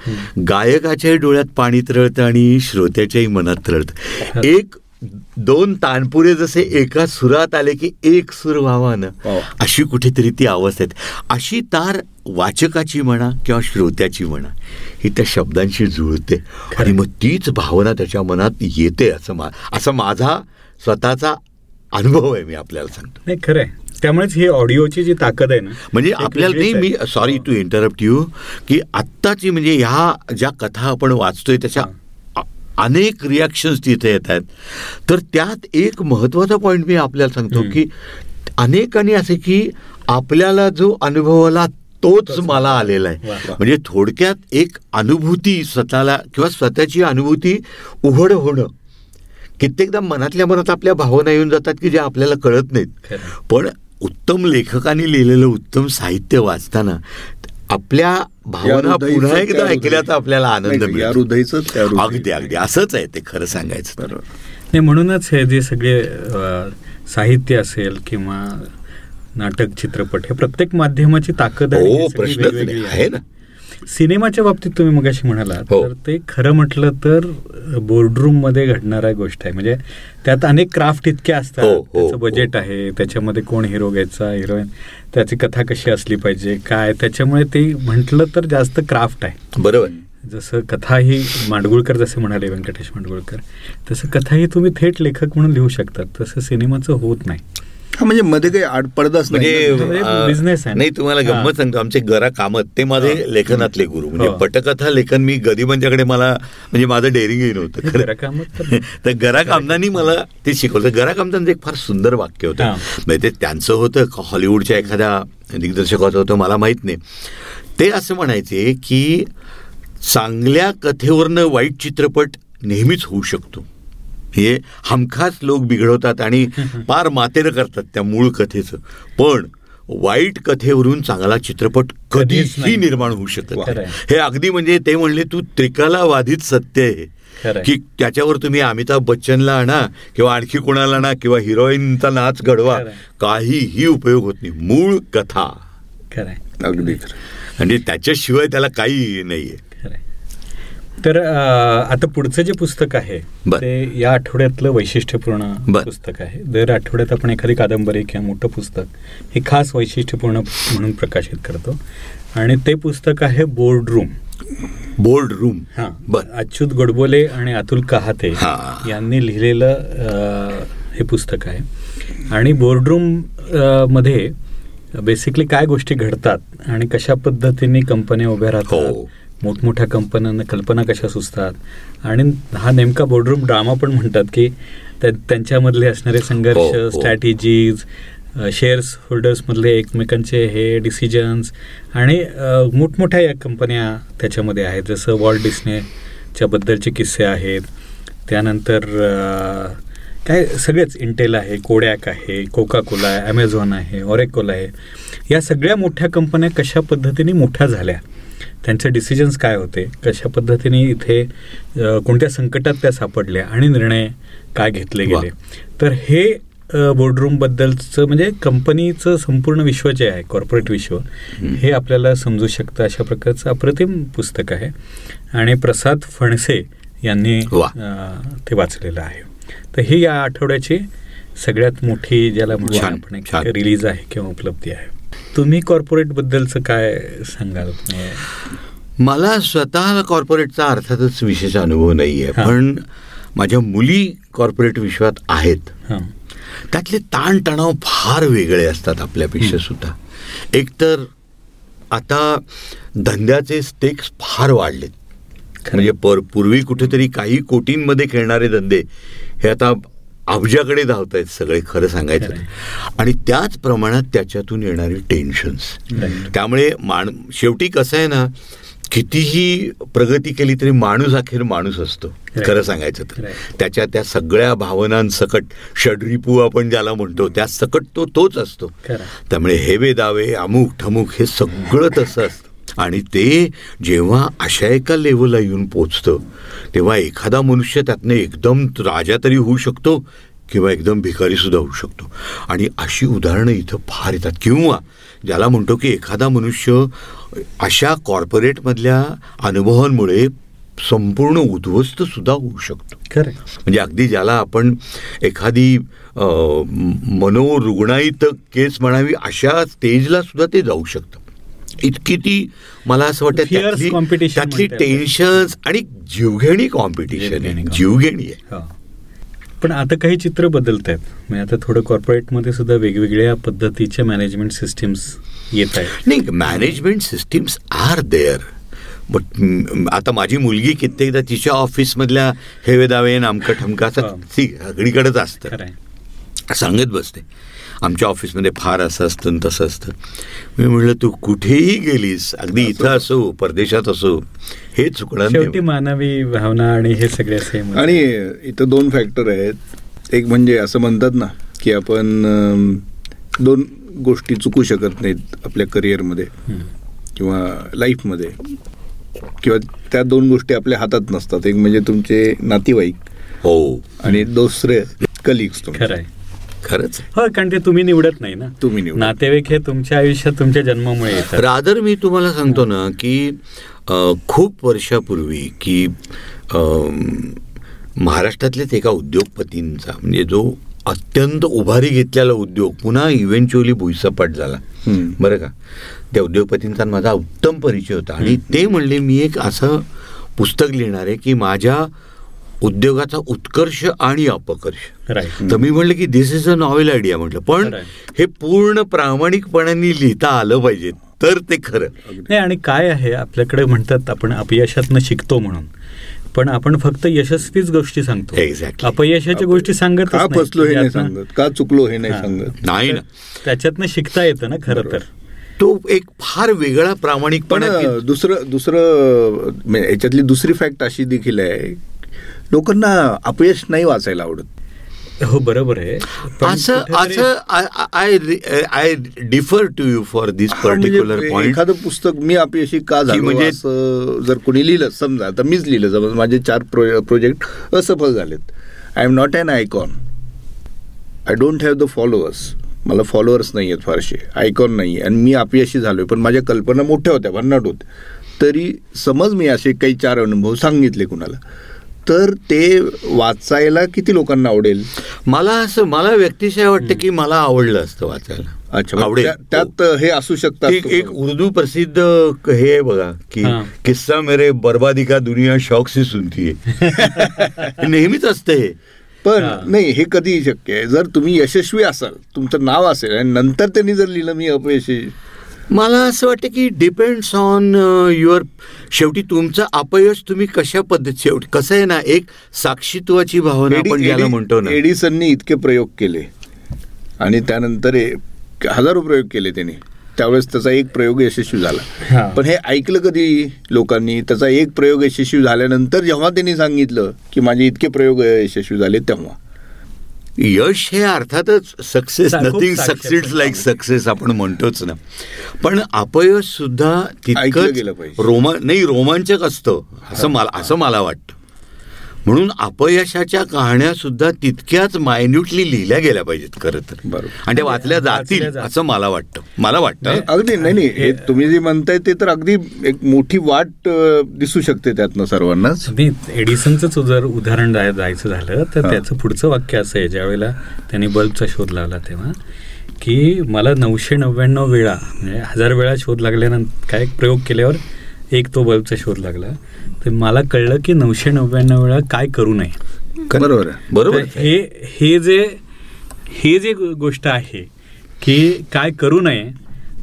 गायकाच्याही डोळ्यात पाणी तरळतं आणि श्रोत्याच्याही मनात तरळतं. एक दोन तानपुरे जसे एका सुरात आले की एक सूर व्हावा ना हो. अशी कुठेतरी ती अवस्था आहे अशी तार वाचकाची म्हणा किंवा श्रोत्याची म्हणा ही त्या शब्दांशी जुळते. आणि मग तीच भावना त्याच्या मनात येते असं मा असा माझा स्वतःचा अनुभव आहे मी आपल्याला सांगतो. नाही खरंय त्यामुळेच ही ऑडिओची जी ताकद आहे ना म्हणजे आपल्याला नाही मी आहे. सॉरी टू इंटरप्ट यू की आत्ताची म्हणजे ह्या ज्या कथा आपण वाचतोय त्याच्या अनेक रिॲक्शन्स तिथे येत आहेत तर त्यात एक महत्त्वाचा पॉईंट मी आपल्याला सांगतो. की अनेकांनी असे की आपल्याला जो अनुभव आला तोच मला आलेला आहे. म्हणजे थोडक्यात एक अनुभूती स्वतःला किंवा स्वतःची अनुभूती उघड होणं कित्येकदा मनातल्या मनात आपल्या भावना येऊन जातात की ज्या आपल्याला कळत नाहीत. पण उत्तम लेखकांनी लिहिलेलं उत्तम साहित्य वाचताना आपल्या भावना पुन्हा एकदा. ऐकल्याचा आपल्याला आनंद मिळतो हृदयीचं त्या हृदयी. अगदी अगदी असंच आहे ते खरं सांगायचं तर. नाही म्हणूनच हे जे सगळे साहित्य असेल किंवा नाटक चित्रपट हे प्रत्येक माध्यमाची ताकद आहे हो आहे ना सिनेमाच्या बाबतीत तुम्ही मगाशी म्हणाला हो. तर ते खरं म्हटलं तर बोर्डरूममध्ये घडणारा गोष्ट आहे. म्हणजे त्यात अनेक क्राफ्ट इतक्या असतात. हो, हो, त्याचं हो. बजेट आहे त्याच्यामध्ये कोण हिरो घ्यायचा हिरोईन त्याची कथा कशी असली पाहिजे काय त्याच्यामुळे ते म्हटलं तर जास्त क्राफ्ट आहे. बरोबर. जसं कथा ही माडगुळकर जसे म्हणाले व्यंकटेश माडगुळकर तसं कथाही तुम्ही थेट लेखक म्हणून लिहू शकतात. तसं सिनेमाचं होत नाही. हा म्हणजे मध्ये काही आड पडदाच नाही. म्हणजे म्हणजे अं, business आहे. नाही तुम्हाला. गंमत सांगतो आमचे गरा कामत ते माझे लेखनातले गुरु. म्हणजे हो. पटकथा लेखन मी गदिमांच्याकडे मला म्हणजे माझं डेअरिंगही नव्हतं तर गरा कामदानी मला ते शिकवलं. गरा कामदांचं एक फार सुंदर वाक्य होतं. हा. म्हणजे ते त्यांचं होतं का हॉलिवूडच्या एखाद्या दिग्दर्शकाचं होतं मला माहीत नाही. ते असं म्हणायचे की चांगल्या कथेवरनं वाईट चित्रपट नेहमीच होऊ शकतो. हे हमखास लोक बिघडवतात आणि पार मातेरं करतात त्या मूळ कथेचं पण वाईट कथेवरून चांगला चित्रपट कधीच कधीही नाही. निर्माण होऊ शकत. हे अगदी म्हणजे ते म्हणले तू त्रिकाला वाधित सत्य आहे. की त्याच्यावर तुम्ही अमिताभ बच्चनला आणा किंवा आणखी कोणाला आणा किंवा हिरोईनचा नाच घडवा. काहीही उपयोग होत नाही मूळ कथा अगदी. म्हणजे त्याच्याशिवाय त्याला काही नाहीये तर आता पुढचं जे पुस्तक आहे. ते या आठवड्यातलं वैशिष्ट्यपूर्ण. पुस्तक आहे दर आठवड्यात आपण एखादी कादंबरी किंवा मोठं पुस्तक हे खास वैशिष्ट्यपूर्ण म्हणून प्रकाशित करतो आणि ते पुस्तक आहे बोर्ड रूम बोर्ड रूम हा बर अच्युत गोडबोले आणि अतुल कहाते. यांनी लिहिलेलं हे पुस्तक आहे आणि बोर्डरूममध्ये बेसिकली काय गोष्टी घडतात आणि कशा पद्धतीने कंपन्या उभ्या राहतात हो. मोठमोठ्या कंपन्यांना कल्पना कशा सुचतात? आणि हा नेमका बोर्डरूम ड्रामा पण म्हणतात की त्या- त्यांच्यामधले असणारे संघर्ष. स्ट्रॅटेजीज शेअर्स होल्डर्समधले एकमेकांचे हे डिसिजन्स आणि मोठमोठ्या या कंपन्या त्याच्यामध्ये आहेत. जसं वॉल्ट डिस्नेच्या बद्दलचे किस्से आहेत. त्यानंतर काय सगळेच इंटेल आहे कोडॅक आहे कोका कोला आहे ॲमेझॉन आहे ऑरेकोल आहे. या सगळ्या मोठ्या कंपन्या कशा पद्धतीने मोठ्या झाल्या? त्यांचे डिसिजन्स काय होते? कशा पद्धतीने इथे कोणत्या संकटात त्या सापडल्या आणि निर्णय काय घेतले. गेले? तर हे बोर्डरूम बद्दलचं म्हणजे कंपनीचं संपूर्ण विश्व जे आहे कॉर्पोरेट विश्व हे आपल्याला समजू शकतं अशा प्रकारचं अप्रतिम पुस्तक आहे. आणि प्रसाद फणसे यांनी ते वाचलेलं आहे. तर ही या आठवड्याची सगळ्यात मोठी ज्याला म्हणू छान, आपण. रिलीज आहे किंवा उपलब्धी आहे. तुम्ही कॉर्पोरेट बद्दलचं काय सांगाल? मला स्वतः कॉर्पोरेटचा अर्थातच विशेष अनुभव नाहीये. हा. पण माझ्या मुली कॉर्पोरेट विश्वात आहेत. हां. त्यातले ताणतणाव फार वेगळे असतात आपल्यापेक्षा सुद्धा. एकतर आता धंद्याचे स्टेक्स फार वाढलेत. म्हणजे पर पूर्वी कुठेतरी काही कोटींमध्ये खेळणारे धंदे हे आता अब्जाकडे धावत आहेत सगळे खरं सांगायचं. आणि त्याच प्रमाणात त्याच्यातून येणारे टेन्शन्स. त्यामुळे मान शेवटी कसं आहे ना कितीही प्रगती केली तरी माणूस अखेर माणूस असतो. खरं सांगायचं तर. त्याच्या त्या सगळ्या भावनांसकट षड्रिपू आपण ज्याला म्हणतो त्या सकट तो तोच असतो. त्यामुळे हेवे दावे अमुक ठमुक हे सगळं तसं असतं आणि ते जेव्हा अशा एका लेवलला येऊन पोचतं तेव्हा एखादा मनुष्य त्यातनं एकदम राजा तरी होऊ शकतो किंवा एकदम भिकारी सुद्धा होऊ शकतो. आणि अशी उदाहरणं इथं फार येतात. किंवा ज्याला म्हणतो की एखादा मनुष्य अशा कॉर्पोरेटमधल्या अनुभवांमुळे संपूर्ण उद्ध्वस्त सुद्धा होऊ शकतो. खरं म्हणजे अगदी ज्याला आपण एखादी मनोरुग्णाईत केस म्हणावी अशा स्टेजला सुद्धा ते जाऊ शकतं. इतकी ती मला असं वाटतं Fierce त्यातली. टेन्शन्स आणि जीवघेणी कॉम्पिटिशन जीवघेणी आहे जीवघेणी आहे. हो. पण आता काही चित्र बदलत आहेत. म्हणजे आता थोडं कॉर्पोरेटमध्ये सुद्धा वेगवेगळ्या पद्धतीच्या मॅनेजमेंट सिस्टीम्स येत आहेत. नाही management systems are there but आता माझी मुलगी कित्येकदा तिच्या ऑफिसमधल्या हेवे दावे नामकं ठमका असं हा. ती सगळीकडेच असतं. सांगत बसते. आमच्या ऑफिसमध्ये फार असं असतं आणि तसं असतं. मी म्हटलं तू कुठेही गेलीस अगदी इथं असो परदेशात असो हे चुकणार मानवी भावना आणि हे सगळे सेम आणि इथं दोन फॅक्टर आहेत. एक म्हणजे असं म्हणतात ना की आपण दोन गोष्टी चुकू शकत नाहीत आपल्या करिअरमध्ये किंवा लाईफमध्ये किंवा त्या दोन गोष्टी आपल्या हातात नसतात. एक म्हणजे तुमचे नातेवाईक हो. आणि दुसरे कलिग्स खरं आहे. खरंच? हो कारण ते तुम्ही निवडत नाही ना. तुम्ही निवडा. नातेवाईक हे तुमच्या आयुष्यात तुमच्या जन्मामुळे येतात. रादर मी तुम्हाला सांगतो ना की खूप वर्षापूर्वी की अम, महाराष्ट्रातलेच एका उद्योगपतींचा म्हणजे जो अत्यंत उभारी घेतलेला उद्योग पुन्हा इव्हेंच्युअली भुईसपाट झाला. बरं का? त्या उद्योगपतींचा माझा उत्तम परिचय होता. आणि ते म्हणले मी एक असं पुस्तक लिहिणार आहे की माझ्या उद्योगाचा उत्कर्ष आणि अपकर्ष. राईट तर मी म्हणलं की this is a novel idea म्हटलं. पण. हे पूर्ण प्रामाणिकपणाने लिहिता आलं पाहिजे. तर ते खरं. नाही आणि काय आहे आपल्याकडे म्हणतात आपण अपयशातनं शिकतो म्हणून. पण आपण फक्त यशस्वीच गोष्टी सांगतो. Exactly. अपयशाच्या गोष्टी सांगत का फसलो हे नाही सांगत? का चुकलो हे नाही सांगत? नाही ना. त्याच्यातनं शिकता येतं ना खरं तर. तो एक फार वेगळा पण प्रामाणिकपणा की- दुसरं दुसरं याच्यातली दुसरी फॅक्ट अशी देखील आहे लोकांना अपयश नाही वाचायला आवडत. हो बरोबर आहे. पण असं असं I I differ to you for this particular point एखादं पुस्तक मी अपयशी का झालो म्हणजे- जर कोणी लिहिलं समजा तर मीच लिहिलं समज माझे चार प्रो प्रोजेक्ट असफल झालेत. I am not an icon I don't have the followers मला फॉलोअर्स नाही आहेत फारसे. आयकॉन नाही आणि मी अपयशी झालोय पण माझ्या कल्पना मोठ्या होत्या भन्नाट होत्या तरी समज मी असे काही चार अनुभव सांगितले कुणाला. तर ते वाचायला किती लोकांना आवडेल? मला असं मला व्यक्तिशय वाटतं की मला आवडलं असतं वाचायला. अच्छा आवडेल. त्या- त्यात हे. असू शकतात एक एक उर्दू प्रसिद्ध हे आहे बघा की हा. किस्सा मेरे बर्बादी का दुनिया शौक से सुनती है. नेहमीच असते हे. पण हा. नाही हे कधी शक्य आहे. जर तुम्ही यशस्वी असाल तुमचं नाव असेल आणि नंतर त्यांनी जर लिहिलं मी अपयशी मला असं वाटतं की डिपेंड्स ऑन युअर शेवटी तुमचं अपयश तुम्ही कशा पद्धत शेवटी कसं आहे ना एक साक्षीत्वाची भावना आपण ज्याला म्हणतो ना. एडिसननी इतके प्रयोग केले. आणि त्यानंतर ए- हजारो प्रयोग केले त्यांनी. त्यावेळेस त्याचा एक प्रयोग यशस्वी. झाला. पण हे ऐकलं कधी लोकांनी? त्याचा एक प्रयोग यशस्वी झाल्यानंतर जेव्हा त्यांनी सांगितलं की माझे इतके प्रयोग यशस्वी झाले तेव्हा. यश हे अर्थातच success nothing success like. Success आपण म्हणतोच ना पण अपयश सुद्धा पाहिजे. रोमा नाही रोमांचक असतं असं मला असं मला वाटतं म्हणून अपयशाच्या कहाण्या सुद्धा तितक्याच मायन्युटली लिहिल्या गेल्या पाहिजेत खरं तर. बरोबर. आणि त्या वाचल्या वाचल्या जातील. असं मला वाटतं. मला वाटतं. अगदी नाही नाही. हे तुम्ही जे म्हणताय ते तर अगदी एक मोठी वाट दिसू शकते त्यातनं सर्वांनाच. नाही एडिसनचंच जर उदाहरण द्यायचं झालं तर. त्याचं पुढचं वाक्य असं आहे. ज्यावेळेला त्यांनी बल्बचा शोध लावला तेव्हा की मला नऊशे नव्याण्णव वेळा म्हणजे हजार वेळा शोध लागल्यानंतर काय प्रयोग केल्यावर एक तो बल्बचा शोध लागला. तर मला कळलं की नऊशे नव्याण्णव वेळा काय करू नये. बरोबर आहे. बरोबर हे हे जे हे जे गोष्ट आहे की काय करू नये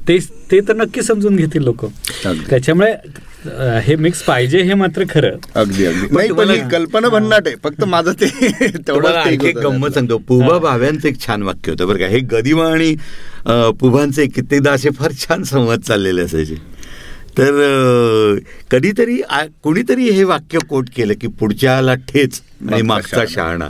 ते ते तर नक्की समजून घेतील लोक. त्याच्यामुळे हे मिक्स पाहिजे हे मात्र खरं. अगदी अगदी. कल्पना भन्नाट आहे. फक्त माझं ते आणखी एक गंमत. सांगतो. पुबा भाव्यांचं एक छान वाक्य होतं बरं का. हे गदिमा आणि अं, पुबांचे कित्येकदा असे फार छान संवाद चाललेले असायचे. तर कधीतरी कोणीतरी हे वाक्य कोट केलं की पुढच्याला ठेच आणि मागचा शहाणा.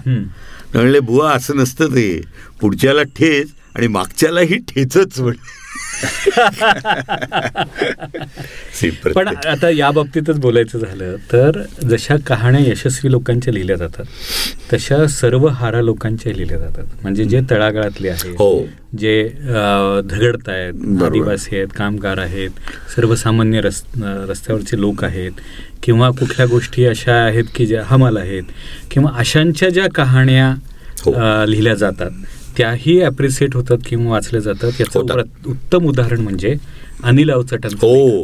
म्हणले बुवा असं नसतं ते पुढच्याला ठेच आणि मागच्यालाही ठेचच म्हण Simple. पण आता या बाबतीतच बोलायचं झालं तर जशा कहाण्या यशस्वी लोकांच्या लिहिल्या जातात तशा सर्व हारा लोकांच्या लिहिल्या जातात म्हणजे जे तळागाळातले आहेत हो. जे धगडत आहेत. आदिवासी आहेत कामगार आहेत सर्वसामान्य रस रस्त्यावरचे लोक आहेत किंवा कुठल्या गोष्टी अशा आहेत की ज्या हमाल आहेत किंवा अशांच्या ज्या कहाण्या हो. लिहिल्या जातात त्याही ॲप्रिसिएट होतात किंवा वाचल्या जातात. याचं उत्तम उदाहरण म्हणजे अनिल अवचटांचं हो.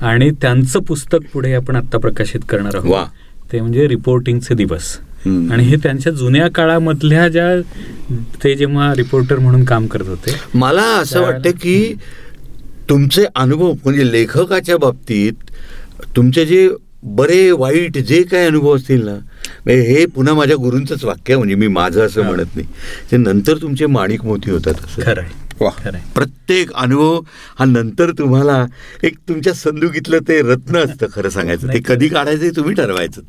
आणि त्यांचं पुस्तक पुढे आपण आता प्रकाशित करणार. आहोत. ते म्हणजे रिपोर्टिंगचे दिवस. आणि हे त्यांच्या जुन्या काळामधल्या ज्या ते जेव्हा रिपोर्टर म्हणून काम करत होते. मला असं वाटतं की तुमचे अनुभव म्हणजे लेखकाच्या बाबतीत तुमचे जे बरे वाईट जे काही अनुभव असतील ना म्हणजे हे पुन्हा माझ्या गुरूंचंच वाक्य आहे म्हणजे मी माझं असं. म्हणत नाही. ते नंतर तुमचे माणिक मोती होतात असं. खरं आहे प्रत्येक अनुभव हा नंतर तुम्हाला एक तुमच्या संदुकीतलं ते रत्न असतं खरं सांगायचं. ते कधी काढायचं हे तुम्ही ठरवायचं.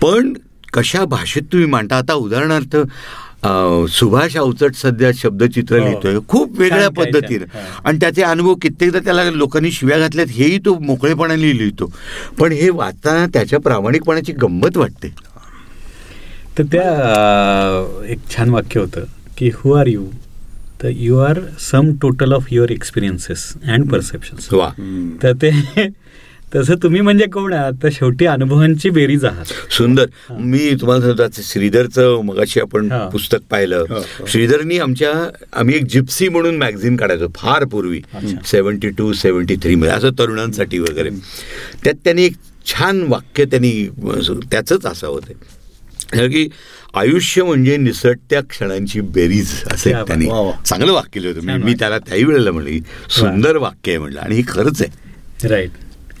पण कशा भाषेत तुम्ही मांडता? आता उदाहरणार्थ सुभाष अवचट सध्या शब्दचित्र हो. लिहितोय. खूप वेगळ्या. पद्धतीनं. आणि त्याचे अनुभव कित्येकदा त्याला लोकांनी शिव्या घातल्यात हेही तो मोकळेपणाने लिहितो. पण हे वाचताना त्याच्या प्रामाणिकपणाची गंमत वाटते. तर त्या एक छान वाक्य होतं की हु आर यू तर you are some total of your experiences and perceptions वा. तर ते तसं तुम्ही म्हणजे कोण आहात? तर शेवटी अनुभवांची बेरीज आहात. सुंदर. मी तुम्हाला सांगतो श्रीधरचं मगाशी आपण. पुस्तक पाहिलं. श्रीधरनी आमच्या आम्ही एक जिप्सी म्हणून मॅगझिन काढायचो फार पूर्वी. सेवन्टी टू सेवन्टी थ्री मध्ये असं तरुणांसाठी वगैरे. त्यात त्यांनी एक छान वाक्य त्यांनी त्याचंच असं होतं की आयुष्य म्हणजे निसटत्या क्षणांची बेरीज असं त्यांनी. चांगलं वाक्य लिहिलं होतं. मी-. त्याला त्याही वेळेला म्हणलं सुंदर वाक्य आहे म्हणलं आणि हे खरंच आहे. राईट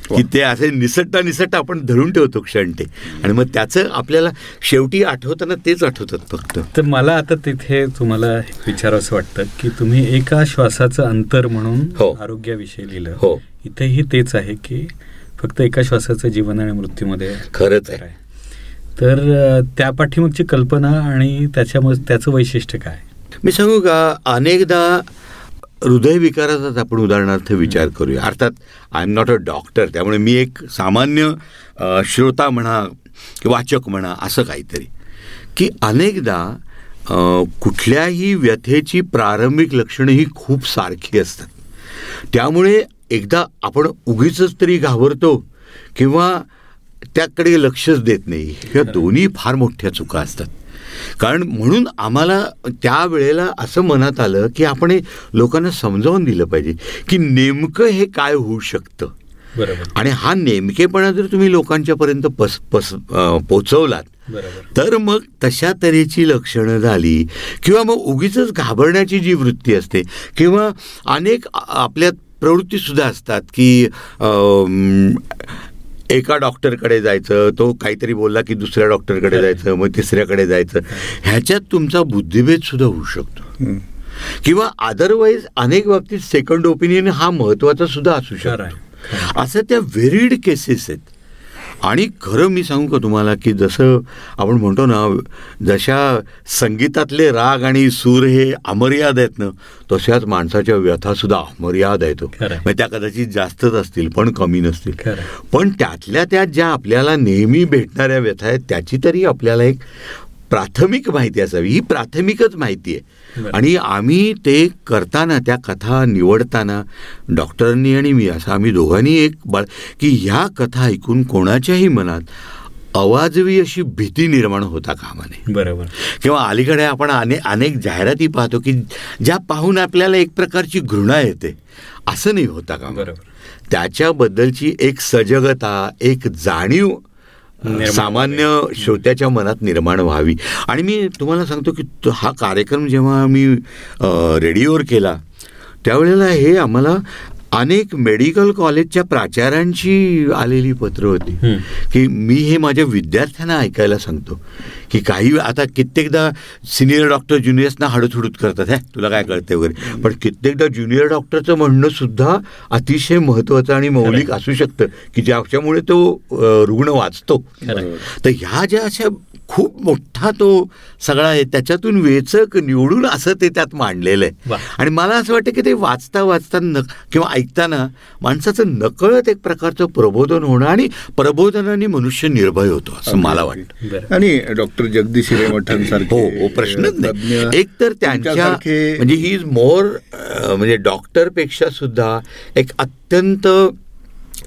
की ते असे निसटता निसटता आपण धरून ठेवतो क्षण ते. आणि मग त्याचं आपल्याला शेवटी आठवताना तेच आठवतात फक्त. तर मला आता तिथे तुम्हाला विचारावंसं वाटतं की तुम्ही एका श्वासाचं अंतर म्हणून हो. आरोग्याविषयी लिहिलं. हो. इथेही तेच आहे की फक्त एका श्वासाचं जीवन आणि मृत्यूमध्ये खरंच आहे. तर त्या पाठीमागची कल्पना आणि त्याच्यामध्ये त्याचं वैशिष्ट्य काय? मी सांगू का? अनेकदा हृदयविकाराचाच आपण उदाहरणार्थ विचार करूया. अर्थात I am not a doctor त्यामुळे मी एक सामान्य श्रोता म्हणा की वाचक म्हणा असं काहीतरी. की अनेकदा कुठल्याही व्यथेची प्रारंभिक लक्षणं ही खूप सारखी असतात. त्यामुळे एकदा आपण उगीच तरी घाबरतो किंवा त्याकडे लक्षच देत नाही. ह्या दोन्ही फार मोठ्या चुका असतात. कारण म्हणून आम्हाला त्या वेळेला असं मनात आलं की आपण हे लोकांना समजावून दिलं पाहिजे की नेमकं हे काय होऊ शकतं. बरोबर. आणि हा नेमकेपणा जर तुम्ही लोकांच्यापर्यंत पस पस पोचवलात बरोबर. तर मग तशा तऱ्हेची लक्षणं झाली किंवा मग उगीच घाबरण्याची जी वृत्ती असते किंवा अनेक आपल्यात प्रवृत्तीसुद्धा असतात की एका डॉक्टरकडे जायचं तो काहीतरी बोलला की दुसऱ्या डॉक्टरकडे जायचं मग तिसऱ्याकडे जायचं. ह्याच्यात तुमचा बुद्धिभेद सुद्धा होऊ शकतो. किंवा अदरवाईज अनेक बाबतीत सेकंड ओपिनियन हा महत्त्वाचा सुद्धा असू. शकतो. असं त्या व्हेरीड केसेस आहेत. आणि खरं मी सांगू का तुम्हाला की जसं आपण म्हणतो ना जशा संगीतातले राग आणि सूर हे अमर्याद आहेत ना तशाच माणसाच्या व्यथा सुद्धा अमर्याद आहेत हो. म्हणजे त्या कदाचित जास्तच असतील पण कमी नसतील. पण त्यातल्या त्यात ज्या आपल्याला नेहमी भेटणाऱ्या व्यथा आहेत त्याची तरी आपल्याला एक प्राथमिक माहिती असावी ही प्राथमिकच माहिती आहे. आणि आम्ही ते करताना त्या कथा निवडताना डॉक्टरांनी आणि मी असं आम्ही दोघांनी एक बाळ की ह्या कथा ऐकून कोणाच्याही मनात अवाजवी अशी भीती निर्माण होता कामा नये बरोबर. किंवा अलीकडे आपण अने अनेक जाहिराती पाहतो की ज्या पाहून आपल्याला एक प्रकारची घृणा येते असं नाही होता का बरोबर. त्याच्याबद्दलची एक सजगता एक जाणीव सामान्य श्रोत्याच्या मनात निर्माण व्हावी. आणि मी तुम्हाला सांगतो की हा कार्यक्रम जेव्हा मी रेडिओवर केला त्यावेळेला हे आम्हाला अनेक मेडिकल कॉलेजच्या प्राचार्यांची आलेली पत्र होती. की मी हे माझ्या विद्यार्थ्यांना ऐकायला सांगतो. की काही आता कित्येकदा सिनियर डॉक्टर ज्युनियर्सना हाडूथुडूत करतात हे तुला काय कळते वगैरे? पण कित्येकदा ज्युनियर डॉक्टरचं म्हणणं सुद्धा अतिशय महत्त्वाचं आणि मौलिक असू शकतं की ज्याच्यामुळे तो रुग्ण वाचतो. तर ह्या ज्या अशा खूप मोठा तो सगळा आहे. त्याच्यातून वेचक निवडून असं ते त्यात मांडलेलं आहे. आणि मला असं वाटतं की ते वाचता वाचता न किंवा ऐकताना माणसाचं नकळत एक प्रकारचं प्रबोधन होणं आणि प्रबोधनाने मनुष्य निर्भय होतो असं मला वाटतं. आणि डॉक्टर जगदीश हिरेमठांसारखे हो हो प्रश्नच नाही. एक तर त्यांच्या म्हणजे ही इज मोर म्हणजे डॉक्टरपेक्षा सुद्धा एक अत्यंत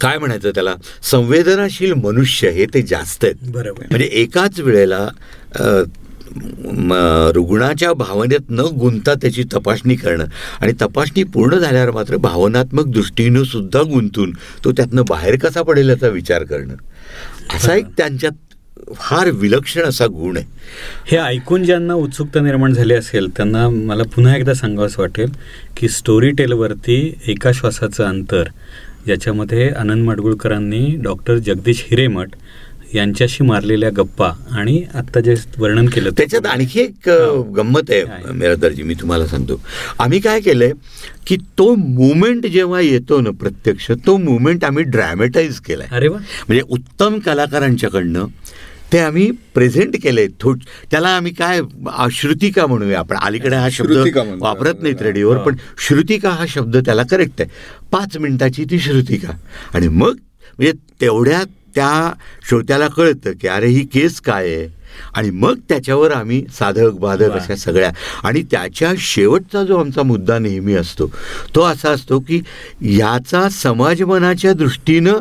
काय म्हणायचं त्याला? संवेदनाशील मनुष्य हे ते जास्त आहेत. बरोबर. म्हणजे एकाच वेळेला रुग्णाच्या भावनेत न गुंता त्याची तपासणी करणं आणि तपासणी पूर्ण झाल्यावर मात्र भावनात्मक दृष्टीनं सुद्धा गुंतून तो त्यातनं बाहेर कसा पडेल याचा विचार करणं. असा एक त्यांच्यात फार विलक्षण असा गुण आहे. हे ऐकून ज्यांना उत्सुकता निर्माण झाली असेल त्यांना मला पुन्हा एकदा सांगावंसं वाटेल की स्टोरी टेलवरती एका श्वासाचं अंतर याच्यामध्ये आनंद माडगुळकरांनी डॉक्टर जगदीश हिरेमठ यांच्याशी मारलेल्या गप्पा आणि आत्ता जे वर्णन केलं त्याच्यात आणखी एक. गंमत आहे आहे. मिरादरजी मी तुम्हाला सांगतो आम्ही काय केलंय की तो मुवमेंट जेव्हा येतो ना प्रत्यक्ष तो मुवमेंट आम्ही ड्रॅमेटाईज केलाय अरे वा म्हणजे उत्तम कलाकारांच्याकडनं ते आम्ही प्रेझेंट केले. थोड त्याला आम्ही काय श्रुतिका म्हणूया आपण. अलीकडे हा शब्द. वापरत नाहीत रेडिओवर पण श्रुतिका हा शब्द त्याला करेक्ट आहे. पाच मिनिटाची ती श्रुतिका. आणि मग म्हणजे तेवढ्या त्या श्रोत्याला कळतं की अरे ही केस काय आहे? आणि मग त्याच्यावर आम्ही साधक बाधक. अशा सगळ्या. आणि त्याच्या शेवटचा जो आमचा मुद्दा नेहमी असतो तो असा असतो की याचा समाजमनाच्या दृष्टीनं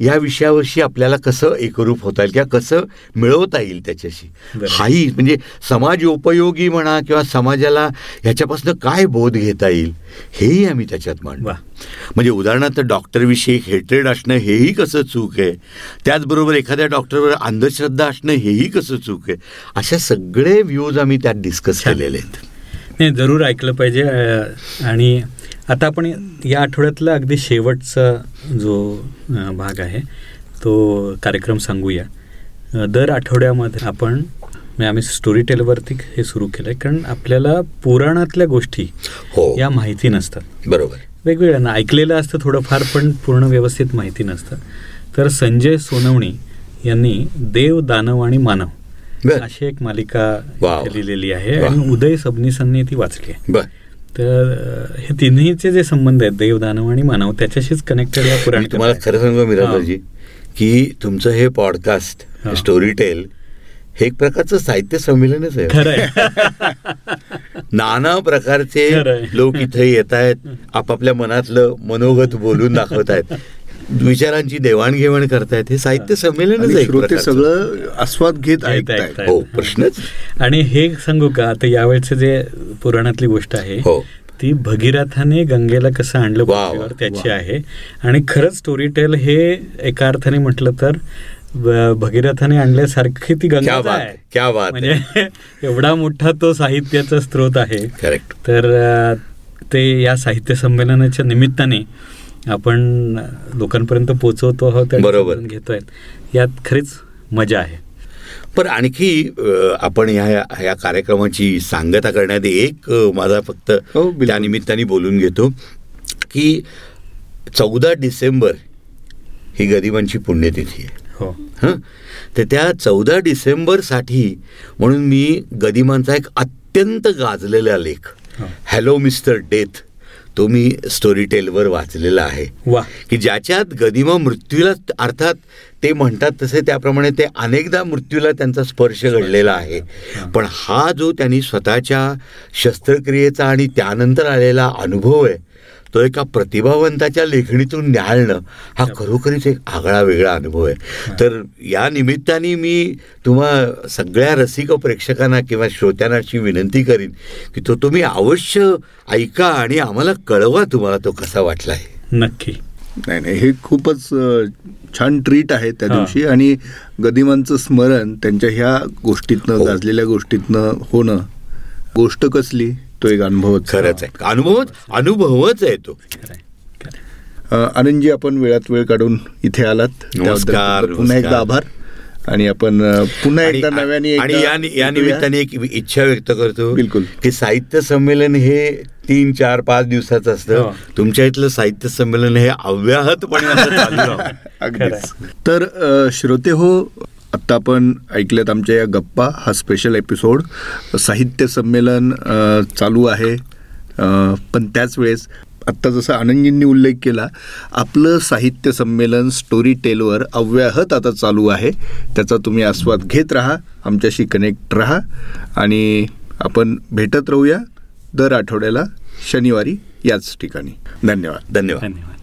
या विषयावर्षी आपल्याला कसं एकरूप होता येईल किंवा कसं मिळवता येईल त्याच्याशी. हाही म्हणजे समाज उपयोगी म्हणा किंवा समाजाला ह्याच्यापासून काय बोध घेता येईल हेही आम्ही त्याच्यात मांडू वा. म्हणजे उदाहरणार्थ डॉक्टरविषयी हेट्रेड असणं हेही कसं चूक आहे त्याचबरोबर एखाद्या डॉक्टरवर अंधश्रद्धा असणं हेही कसं चूक आहे अशा सगळे व्ह्यूज आम्ही त्यात डिस्कस. केलेले आहेत नाही जरूर ऐकलं पाहिजे आणि आता आपण या आठवड्यातला अगदी शेवटचा जो भाग आहे तो कार्यक्रम सांगूया. दर आठवड्यामध्ये आपण म्हणजे आम्ही स्टोरी टेलवरती हे सुरू केलं आहे कारण आपल्याला पुराणातल्या गोष्टी हो. या माहिती नसतात. बरोबर. वेगवेगळ्या ना ऐकलेलं असतं थोडंफार पण पूर्ण व्यवस्थित माहिती नसतं. तर संजय सोनवणी यांनी देव दानव आणि मानव अशी एक मालिका लिहिलेली आहे. आणि उदय सबनीसांनी ती वाचली आहे. तर हे तिन्हीचे जे संबंध आहेत देव दानव आणि मानव त्याच्याशीच कनेक्टेड या पुराण तुम्हाला खरं सांगू मिराजी की तुमचं हे पॉडकास्ट. स्टोरी टेल हे एक प्रकारचं साहित्य संमेलनच आहे. नाना प्रकारचे. लोक इथे येत आहेत आपापल्या मनातलं मनोगत बोलून दाखवत आहेत. विचारांची देवाणघेवाण करतायत हे साहित्य संमेलनच श्रोते. सगळं आस्वाद घेत ऐकतायत. ऐकतायत. हो प्रश्नच. आणि हे सांगू का आता यावेळेचं जे पुराणातली गोष्ट आहे हो. ती भगीरथाने गंगेला कसं आणलं त्याची आहे. आणि खरंच स्टोरी टेल हे एका अर्थाने म्हटलं तर भगीरथाने आणल्यासारखी ती क्या गंगा बात आहे. है, क्या बात. म्हणजे एवढा मोठा तो साहित्याचा स्रोत आहे. करेक्ट तर ते या साहित्य संमेलनाच्या निमित्ताने आपण लोकांपर्यंत पोहोचवतो आहोत बरोबर. घेतोय यात खरीच मजा आहे पण आणखी आपण ह्या ह्या कार्यक्रमाची सांगता करण्यात एक माझा फक्त हो, बिलकुल. त्या निमित्ताने बोलून घेतो की चौदा डिसेंबर ही गरिबांची पुण्यतिथी आहे हो हं तर त्या चौदा डिसेंबरसाठी म्हणून मी गदिमांचा एक अत्यंत गाजलेला लेख. हॅलो मिस्टर डेथ तो मी स्टोरी टेलवर वाचलेला आहे. वा. की ज्याच्यात गदिमा मृत्यूला अर्थात ते म्हणतात तसे त्याप्रमाणे ते अनेकदा मृत्यूला त्यांचा स्पर्श घडलेला आहे. पण हा जो त्यांनी स्वतःच्या शस्त्रक्रियेचा आणि त्यानंतर आलेला अनुभव आहे तो एका प्रतिभावंताच्या लेखणीतून न्याहाळणं हा खरोखरीच एक आगळा वेगळा अनुभव आहे. तर या निमित्ताने मी तुम्हा सगळ्या रसिक प्रेक्षकांना किंवा श्रोत्यांना अशी विनंती करीन की तो तुम्ही अवश्य ऐका आणि आम्हाला कळवा तुम्हाला तो कसा वाटला आहे. नक्की. नाही नाही हे खूपच छान ट्रीट आहे त्या हा. दिवशी आणि गदिमांचं स्मरण त्यांच्या ह्या गोष्टीतनं हो. गाजलेल्या गोष्टीतनं होणं. गोष्ट कसली? तो एक अनुभव खरंच आहे अनुभवच अनुभवच आहे तो. आनंदजी आपण वेळात वेळ काढून इथे आलात नमस्कार, पुन्हा एकदा. आभार आणि आपण पुन्हा एकदा नव्याने आणि एकदा या. निमित्ताने एक इच्छा व्यक्त करतो बिलकुल. की साहित्य संमेलन हे तीन चार पाच दिवसाचं असतं हो. तुमच्या इथलं साहित्य संमेलन हे अव्याहतपणे तर श्रोते हो आत्ता आपण ऐकल्यात आमच्या या गप्पा हा स्पेशल एपिसोड साहित्य संमेलन चालू आहे. पण त्याच वेळेस आत्ता जसं आनंदजींनी उल्लेख केला आपलं साहित्य संमेलन स्टोरी टेलवर अव्याहत आता चालू आहे. त्याचा तुम्ही आस्वाद घेत राहा आमच्याशी कनेक्ट राहा. आणि आपण भेटत राहूया दर आठवड्याला शनिवारी याच ठिकाणी. धन्यवाद धन्यवाद. धन्यवाद.